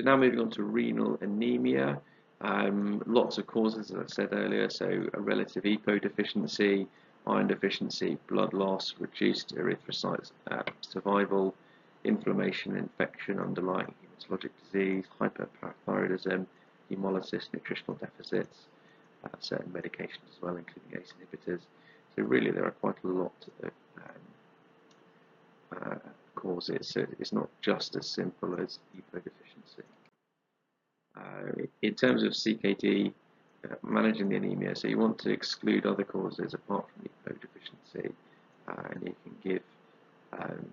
So now moving on to renal anemia. Um, lots of causes, as I said earlier, so a relative EPO deficiency, iron deficiency, blood loss, reduced erythrocyte uh, survival, inflammation, infection, underlying hematologic disease, hyperparathyroidism, hemolysis, nutritional deficits, uh, certain medications as well, including ACE inhibitors. So really there are quite a lot of um, uh, causes. So it's not just as simple as EPO deficiency. Uh, in terms of CKD, uh, managing the anemia, so you want to exclude other causes apart from EPO deficiency, uh, and you can give, um,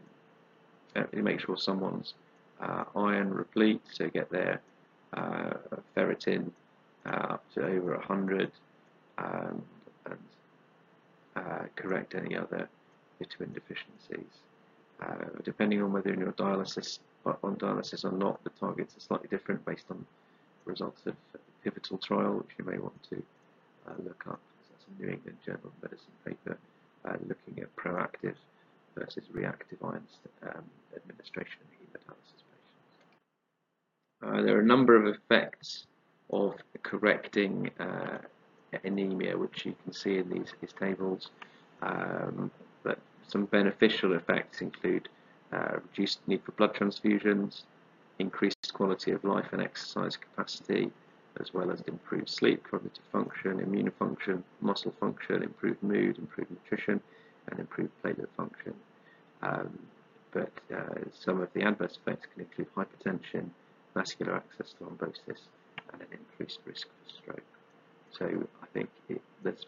uh, you make sure someone's uh, iron replete, so get their uh, ferritin up to over 100, um, and correct any other vitamin deficiencies. depending on whether you're dialysis on dialysis or not, the targets are slightly different based on results of pivotal trial, which you may want to uh, look up. That's a New England Journal of Medicine paper uh, looking at proactive versus reactive iron um, administration in hemodialysis patients. Uh, there are a number of effects of correcting uh, anemia, which you can see in these, these tables. Um, but some beneficial effects include uh, reduced need for blood transfusions, increased quality of life and exercise capacity, as well as improved sleep, cognitive function, immune function, muscle function, improved mood, improved nutrition, and improved platelet function. Um, but uh, some of the adverse effects can include hypertension, vascular access thrombosis, and an increased risk for stroke. So I think it, there's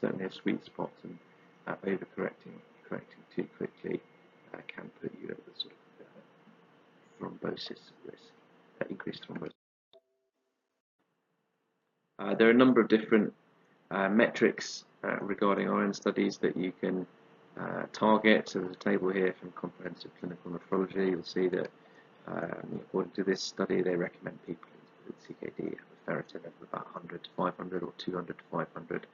certainly a sweet spot, and uh, overcorrecting correcting too quickly uh, can put you at the sort of thrombosis risk, uh, increased thrombosis. Uh, there are a number of different uh, metrics uh, regarding iron studies that you can uh, target. So there's a table here from Comprehensive Clinical Nephrology. You'll see that um, according to this study, they recommend people with CKD have a ferritin of about 100 to 500 or 200 to 500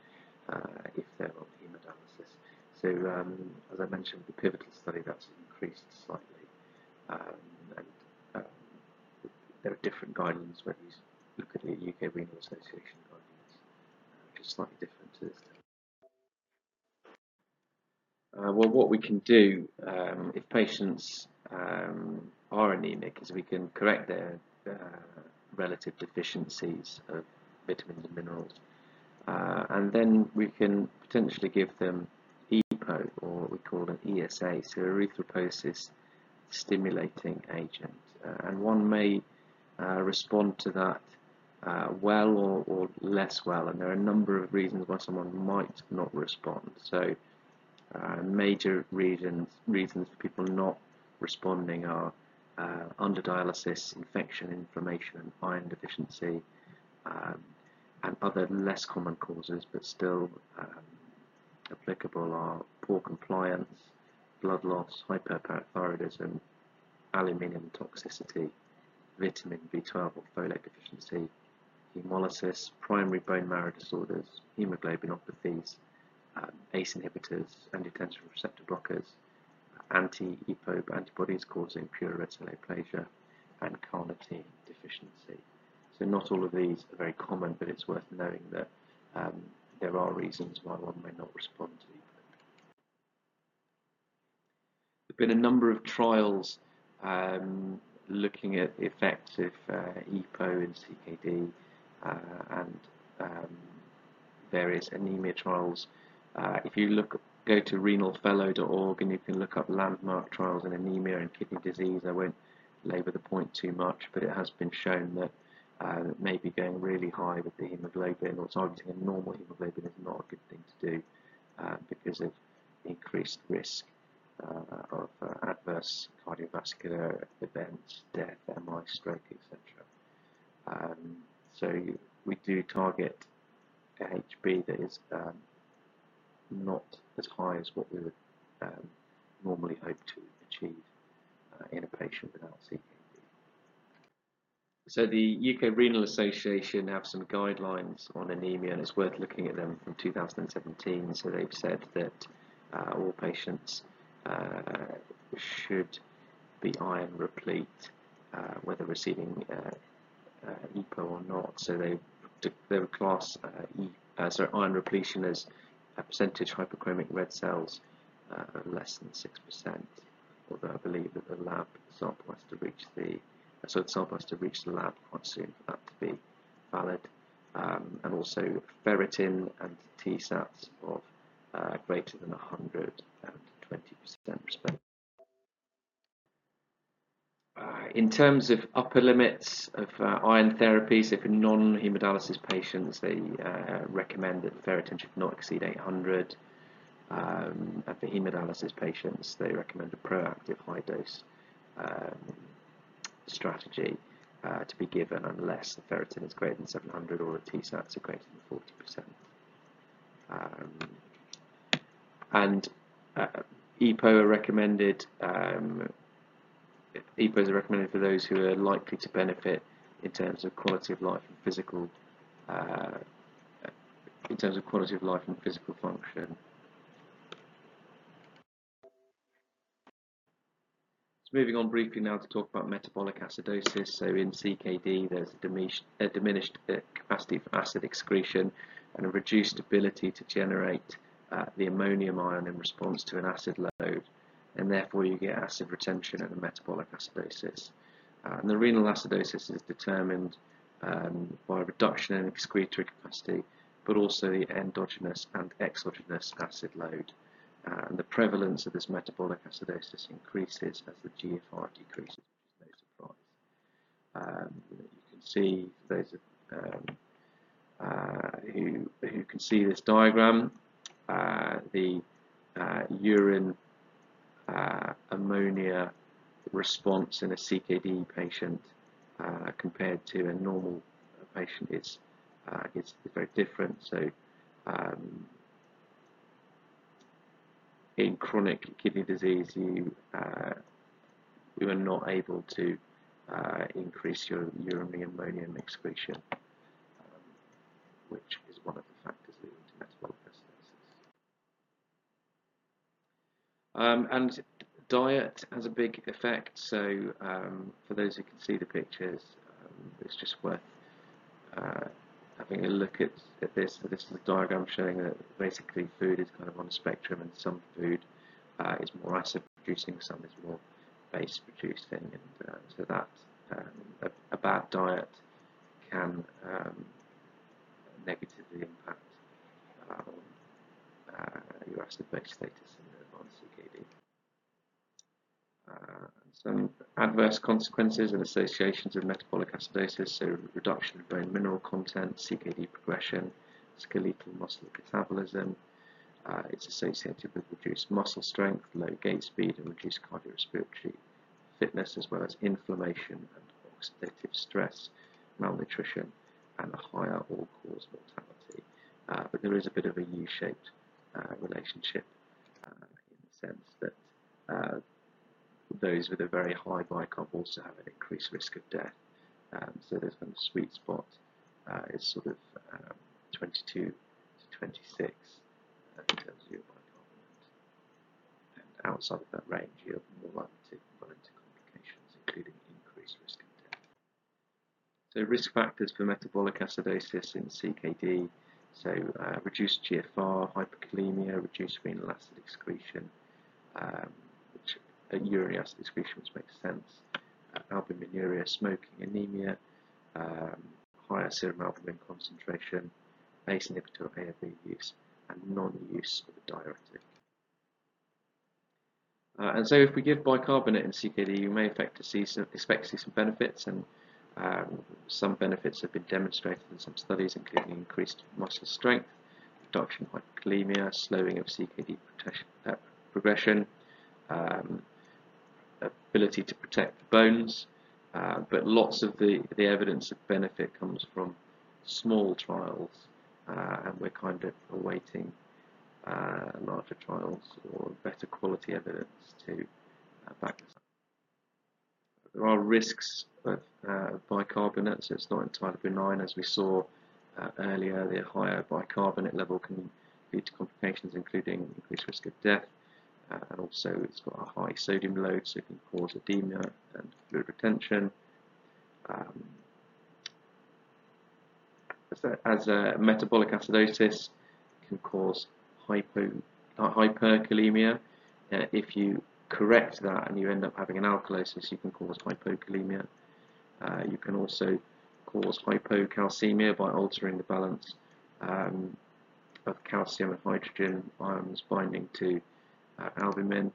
uh, if they're on hemodialysis. So um, as I mentioned, the pivotal study that's increased slightly. Um, there are different guidelines whether you look at the UK Renal Association guidelines, uh, which is slightly different to this. Uh, well, what we can do um, if patients um, are anemic is we can correct their uh, relative deficiencies of vitamins and minerals, uh, and then we can potentially give them EPO, or what we call an ESA, so erythropoiesis stimulating agent, uh, and one may respond to that uh, well or, or, less well, and there are a number of reasons why someone might not respond. So, uh, major reasons reasons for people not responding are uh, under dialysis, infection, inflammation, and iron deficiency, um, and other less common causes but still um, applicable are poor compliance, blood loss, hyperparathyroidism, aluminium toxicity, vitamin B12 or folate deficiency, hemolysis, primary bone marrow disorders, hemoglobinopathies, um, ACE inhibitors, angiotensin receptor blockers, anti-EPO antibodies causing pure red cell aplasia, and carnitine deficiency. So not all of these are very common, but it's worth knowing that um, there are reasons why one may not respond to EPO. There have been a number of trials um, looking at the effects of uh, EPO and CKD uh, and um, various anemia trials. Uh, if you look, go to renalfellow.org and you can look up landmark trials in anemia and kidney disease. I won't labour the point too much, but it has been shown that uh, maybe going really high with the hemoglobin or targeting a normal hemoglobin is not a good thing to do uh, because of increased risk uh, of uh, adverse cardiovascular events, death, MI, stroke, etc. Um, so we do target a HB that is um, not as high as what we would um, normally hope to achieve uh, in a patient without CKD. So the UK Renal Association have some guidelines on anemia and it's worth looking at them from 2017. So they've said that uh, all patients should be iron replete uh, whether receiving uh, uh, EPO or not. So they they would class uh, e, sorry, iron repletion as a percentage hypochromic red cells less than six percent. Although I believe that the lab sample has to reach the so the sample has to reach the lab quite soon for that to be valid. Um, and also ferritin and TSATs of uh, greater than 100 and 20% respectively. Uh, in terms of upper limits of uh, iron therapy, so for non-hemodialysis patients, they uh, recommend that ferritin should not exceed 800. Um, and for hemodialysis patients, they recommend a proactive high dose um, strategy uh, to be given unless the ferritin is greater than 700 or the TSATs are greater than 40%. Um, and uh, EPO are recommended. Um, EPOs are recommended for those who are likely to benefit in terms of quality of life and physical, uh, in terms of quality of life and physical function. So moving on briefly now to talk about metabolic acidosis. So in CKD, there's a diminished, a diminished uh, capacity for acid excretion and a reduced ability to generate uh, the ammonium ion in response to an acid load, and therefore you get acid retention and a metabolic acidosis. Uh, and the renal acidosis is determined um, by reduction in excretory capacity, but also the endogenous and exogenous acid load and the prevalence of this metabolic acidosis increases as the GFR decreases, which is no surprise. Um, you can see those um, uh, who, who can see this diagram, uh, the uh, urine uh, ammonia response in a CKD patient uh, compared to a normal patient is, uh, is very different. So um, in chronic kidney disease, you uh, you are not able to uh, increase your urinary ammonium excretion, um, which is one of the factors leading to metabolic acidosis. Um, and diet has a big effect. So um, for those who can see the pictures, um, it's just worth uh, having a look at, at this. So this is a diagram showing that basically food is kind of on a spectrum and some food uh, is more acid producing, some is more base producing and uh, so that um, a, a, bad diet can um, negatively impact uh, uh your acid-base status Uh, some adverse consequences and associations of metabolic acidosis, so reduction of bone mineral content, CKD progression, skeletal muscle catabolism. Uh, it's associated with reduced muscle strength, low gait speed, and reduced cardiorespiratory fitness, as well as inflammation and oxidative stress, malnutrition, and a higher all-cause mortality. Uh, but there is a bit of a U-shaped uh, relationship uh, sense that uh, those with a very high bicarb also have an increased risk of death. Um, so there's kind of sweet spot uh, is sort of um, 22 to 26 uh, in terms of your outside of that range, you're more likely to run into complications, including increased risk of death. So risk factors for metabolic acidosis in CKD, so uh, reduced GFR, hyperkalemia, reduced renal acid excretion, um, urinary acid excretion, which makes sense, uh, albuminuria, smoking, anemia, um, higher serum albumin concentration, ACE inhibitor ARB use, and non-use of a diuretic. Uh, and so if we give bicarbonate in CKD, you may expect to see some, expect to see some benefits, and um, some benefits have been demonstrated in some studies, including increased muscle strength, reduction in hyperkalemia, slowing of CKD uh, progression, um, ability to protect the bones, uh, but lots of the, the evidence of benefit comes from small trials, uh, and we're kind of awaiting uh, larger trials or better quality evidence to uh, back this up. There are risks of uh, bicarbonate, so it's not entirely benign, as we saw uh, earlier. The higher bicarbonate level can lead to complications, including increased risk of death uh, and also it's got a high sodium load, so it can cause edema and fluid retention. Um, as, a, metabolic acidosis can cause hypo, uh, hyperkalemia. Uh, if you correct that and you end up having an alkalosis, you can cause hypokalemia. Uh, you can also cause hypocalcemia by altering the balance um, of calcium and hydrogen ions binding to albumin.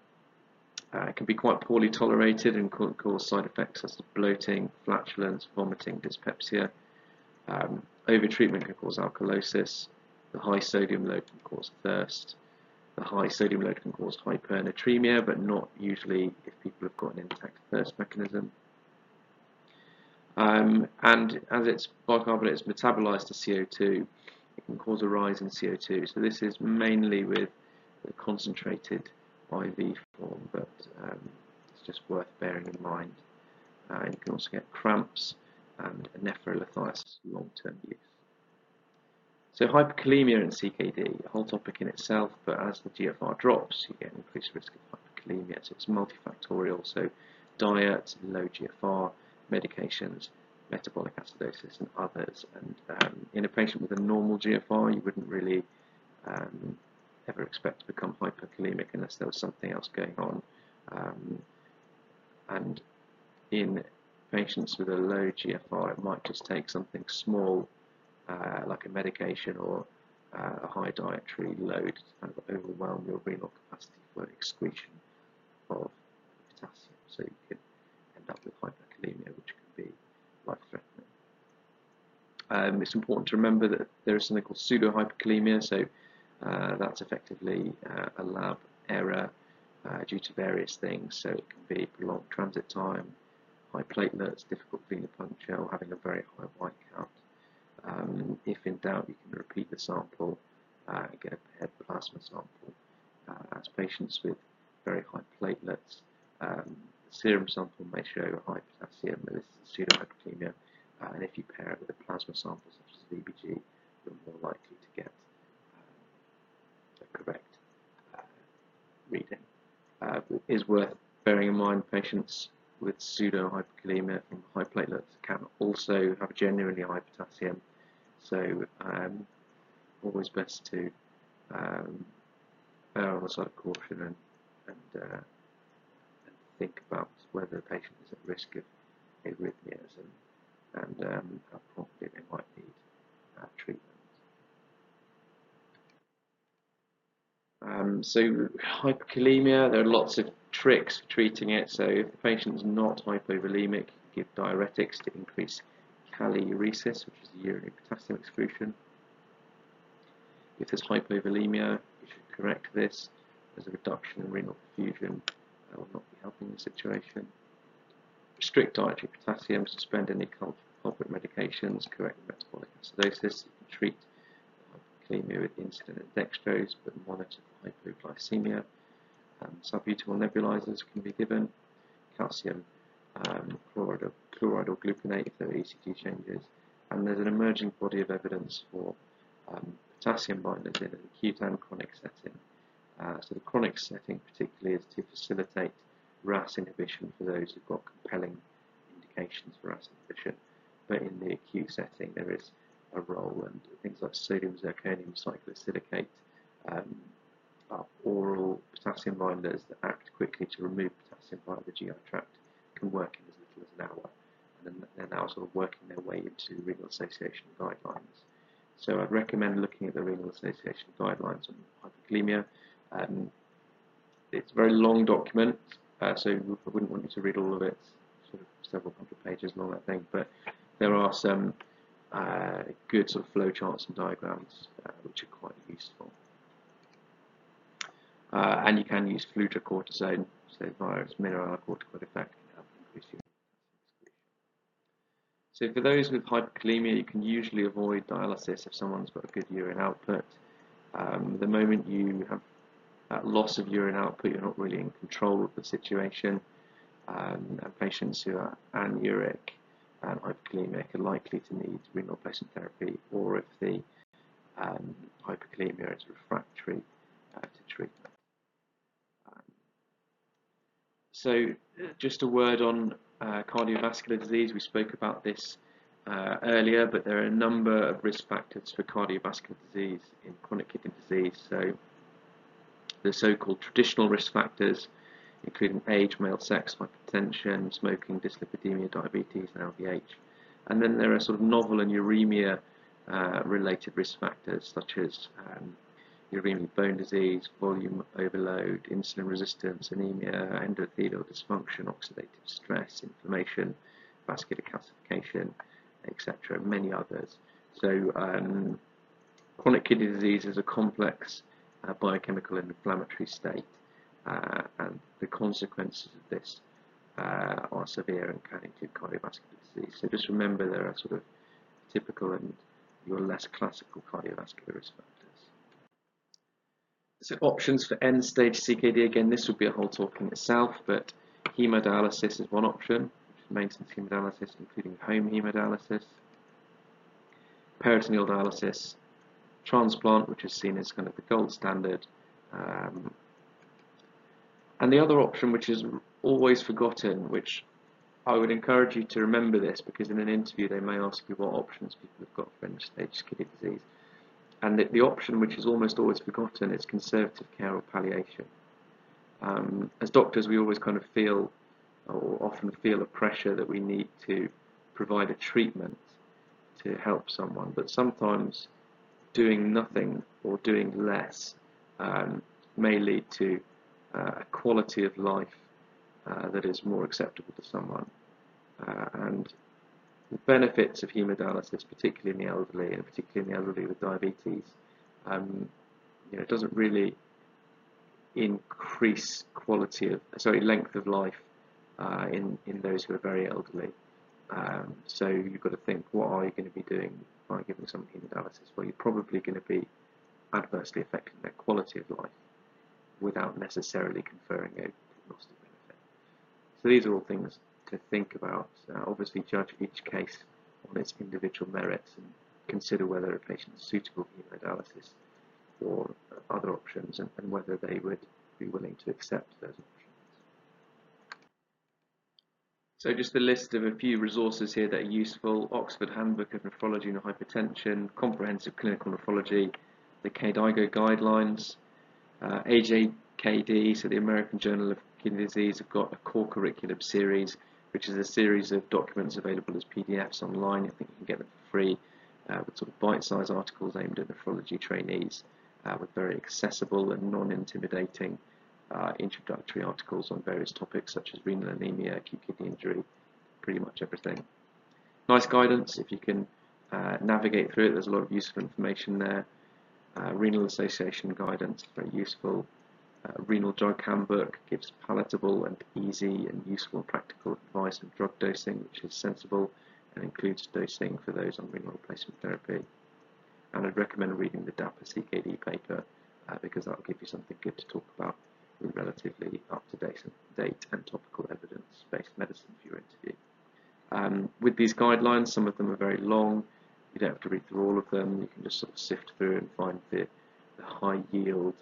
Uh, it can be quite poorly tolerated and can cause side effects such as bloating, flatulence, vomiting, dyspepsia. Um, overtreatment can cause alkalosis. The high sodium load can cause thirst. The high sodium load can cause hypernatremia, but not usually if people have got an intact thirst mechanism. Um, and as it's bicarbonate is metabolized to CO2, it can cause a rise in CO2. So this is mainly with concentrated IV form, but um, it's just worth bearing in mind. Uh, you can also get cramps and nephrolithiasis long-term use. So hyperkalemia and CKD, a whole topic in itself, but as the GFR drops, you get an increased risk of hyperkalemia. So it's multifactorial, so diet, low GFR, medications, metabolic acidosis, and others. And um, in a patient with a normal GFR, you wouldn't really um, ever expect to become hyperkalemic unless there was something else going on. Um, and in patients with a low GFR, it might just take something small, uh, like a medication or uh, a high dietary load, to kind of overwhelm your renal capacity for excretion of potassium. So you can end up with hyperkalemia, which can be life-threatening. Um, it's important to remember that there is something called pseudo-hyperkalemia, so that's effectively uh, a lab error uh, due to various things. So it can be prolonged transit time, high platelets, difficult venipuncture, or having a very high white count. Um, if in doubt, you can repeat the sample uh, and get a paired plasma sample. Uh, as patients with very high platelets, um, the serum sample may show high potassium, this is pseudohyperkalemia, uh, and if you pair it with a plasma sample such as VBG, you're more likely to get correct uh, reading. Uh, is worth bearing in mind patients with pseudo-hyperkalemia from high platelets can also have genuinely high potassium, so um, always best to um, err on the side of caution and, and, uh, think about whether the patient is at risk of arrhythmias and, and um, how promptly they might need uh, treatment. Um, so hyperkalemia, there are lots of tricks for treating it. So if the patient is not hypovolemic, give diuretics to increase kaliuresis, which is urinary potassium excretion. If there's hypovolemia, you should correct this. There's a reduction in renal perfusion. That will not be helping the situation. Restrict dietary potassium, suspend any culprit medications, correct metabolic acidosis. Treat hyperkalemia with insulin and dextrose, but monitor hypoglycemia. Um, salbutamol nebulizers can be given. Calcium um, chloride, or, chloride or gluconate if there are ECG changes. And there's an emerging body of evidence for um, potassium binders in an acute and chronic setting. Uh, so the chronic setting particularly is to facilitate RAS inhibition for those who've got compelling indications for RAS inhibition. But in the acute setting, there is a role, and things like sodium zirconium cyclosilicate um, oral potassium binders that act quickly to remove potassium via the GI tract, can work in as little as an hour, and then they're now sort of working their way into Renal Association guidelines. So I'd recommend looking at the Renal Association guidelines on hyperkalemia. Um, it's a very long document, uh, so I wouldn't want you to read all of it, sort of several hundred pages long, I think, but there are some uh, good sort of flowcharts and diagrams, uh, which are quite useful. Uh, and you can use fludrocortisone, so via its mineralocorticoid effect can help increase your So for those with hyperkalemia, you can usually avoid dialysis if someone's got a good urine output. Um, the moment you have that loss of urine output, you're not really in control of the situation. Um, and patients who are anuric and hyperkalemic are likely to need renal replacement therapy, or if the um, hyperkalemia is refractory uh, to treatment. Um, so just a word on uh, cardiovascular disease. We spoke about this uh, earlier, but there are a number of risk factors for cardiovascular disease in chronic kidney disease. So the so-called traditional risk factors, including age, male sex, hypertension, smoking, dyslipidemia, diabetes, and LVH. And then there are sort of novel and uremia uh, related risk factors such as um, uremic bone disease, volume overload, insulin resistance, anemia, endothelial dysfunction, oxidative stress, inflammation, vascular calcification, etc., many others. So um, chronic kidney disease is a complex uh, biochemical and inflammatory state, uh, and the consequences of this uh, are severe and can include cardiovascular disease. So just remember there are sort of typical and your less classical cardiovascular risk factors. So options for end-stage CKD, again, this would be a whole talk in itself, but hemodialysis is one option, maintenance hemodialysis, including home hemodialysis, peritoneal dialysis, transplant, which is seen as kind of the gold standard, um, and the other option, which is always forgotten, which I would encourage you to remember this because in an interview they may ask you what options people have got for end-stage kidney disease. And the, the, option which is almost always forgotten is conservative care or palliation. Um, as doctors, we always kind of feel, or often feel a pressure that we need to provide a treatment to help someone, but sometimes doing nothing or doing less um, may lead to uh, a quality of life uh, that is more acceptable to someone. Uh, and the benefits of hemodialysis, particularly in the elderly, and particularly in the elderly with diabetes, um, you know, it doesn't really increase quality of, sorry, length of life uh, in in those who are very elderly. Um, so you've got to think, what are you going to be doing by giving someone hemodialysis? Well, you're probably going to be adversely affecting their quality of life without necessarily conferring a prognostic benefit. So these are all things to think about. Uh, obviously, judge each case on its individual merits and consider whether a patient is suitable for hemodialysis or other options and, and whether they would be willing to accept those options. So just a list of a few resources here that are useful. Oxford Handbook of Nephrology and Hypertension, Comprehensive Clinical Nephrology, the KDIGO Guidelines, uh, AJKD, so the American Journal of Kidney Disease, have got a core curriculum series which is a series of documents available as PDFs online. I think you can get them for free uh, with sort of bite-sized articles aimed at nephrology trainees uh, with very accessible and non-intimidating uh, introductory articles on various topics such as renal anemia, acute kidney injury, pretty much everything. Nice guidance if you can uh, navigate through it. There's a lot of useful information there. Uh, renal Association guidance, very useful. Uh, renal drug handbook gives palatable and easy and useful practical advice on drug dosing, which is sensible and includes dosing for those on renal replacement therapy. And I'd recommend reading the DAPA CKD paper uh, because that will give you something good to talk about with relatively up-to-date date and topical evidence-based medicine for your interview. Um, with these guidelines, some of them are very long. You don't have to read through all of them. You can just sort of sift through and find the, the high yield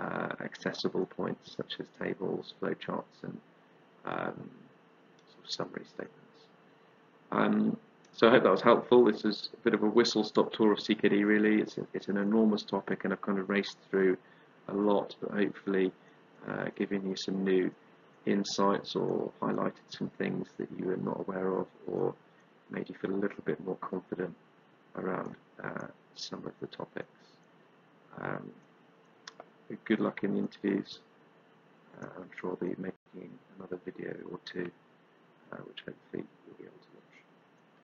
uh, accessible points such as tables, flowcharts, and um, sort of summary statements. Um, so I hope that was helpful. This is a bit of a whistle-stop tour of CKD really. It's, a, it's an enormous topic and I've kind of raced through a lot, but hopefully uh, giving you some new insights or highlighted some things that you were not aware of or made you feel a little bit more confident around uh, some of the topics. Um, good luck in the interviews. Uh, I'm sure I'll be making another video or two, uh, which hopefully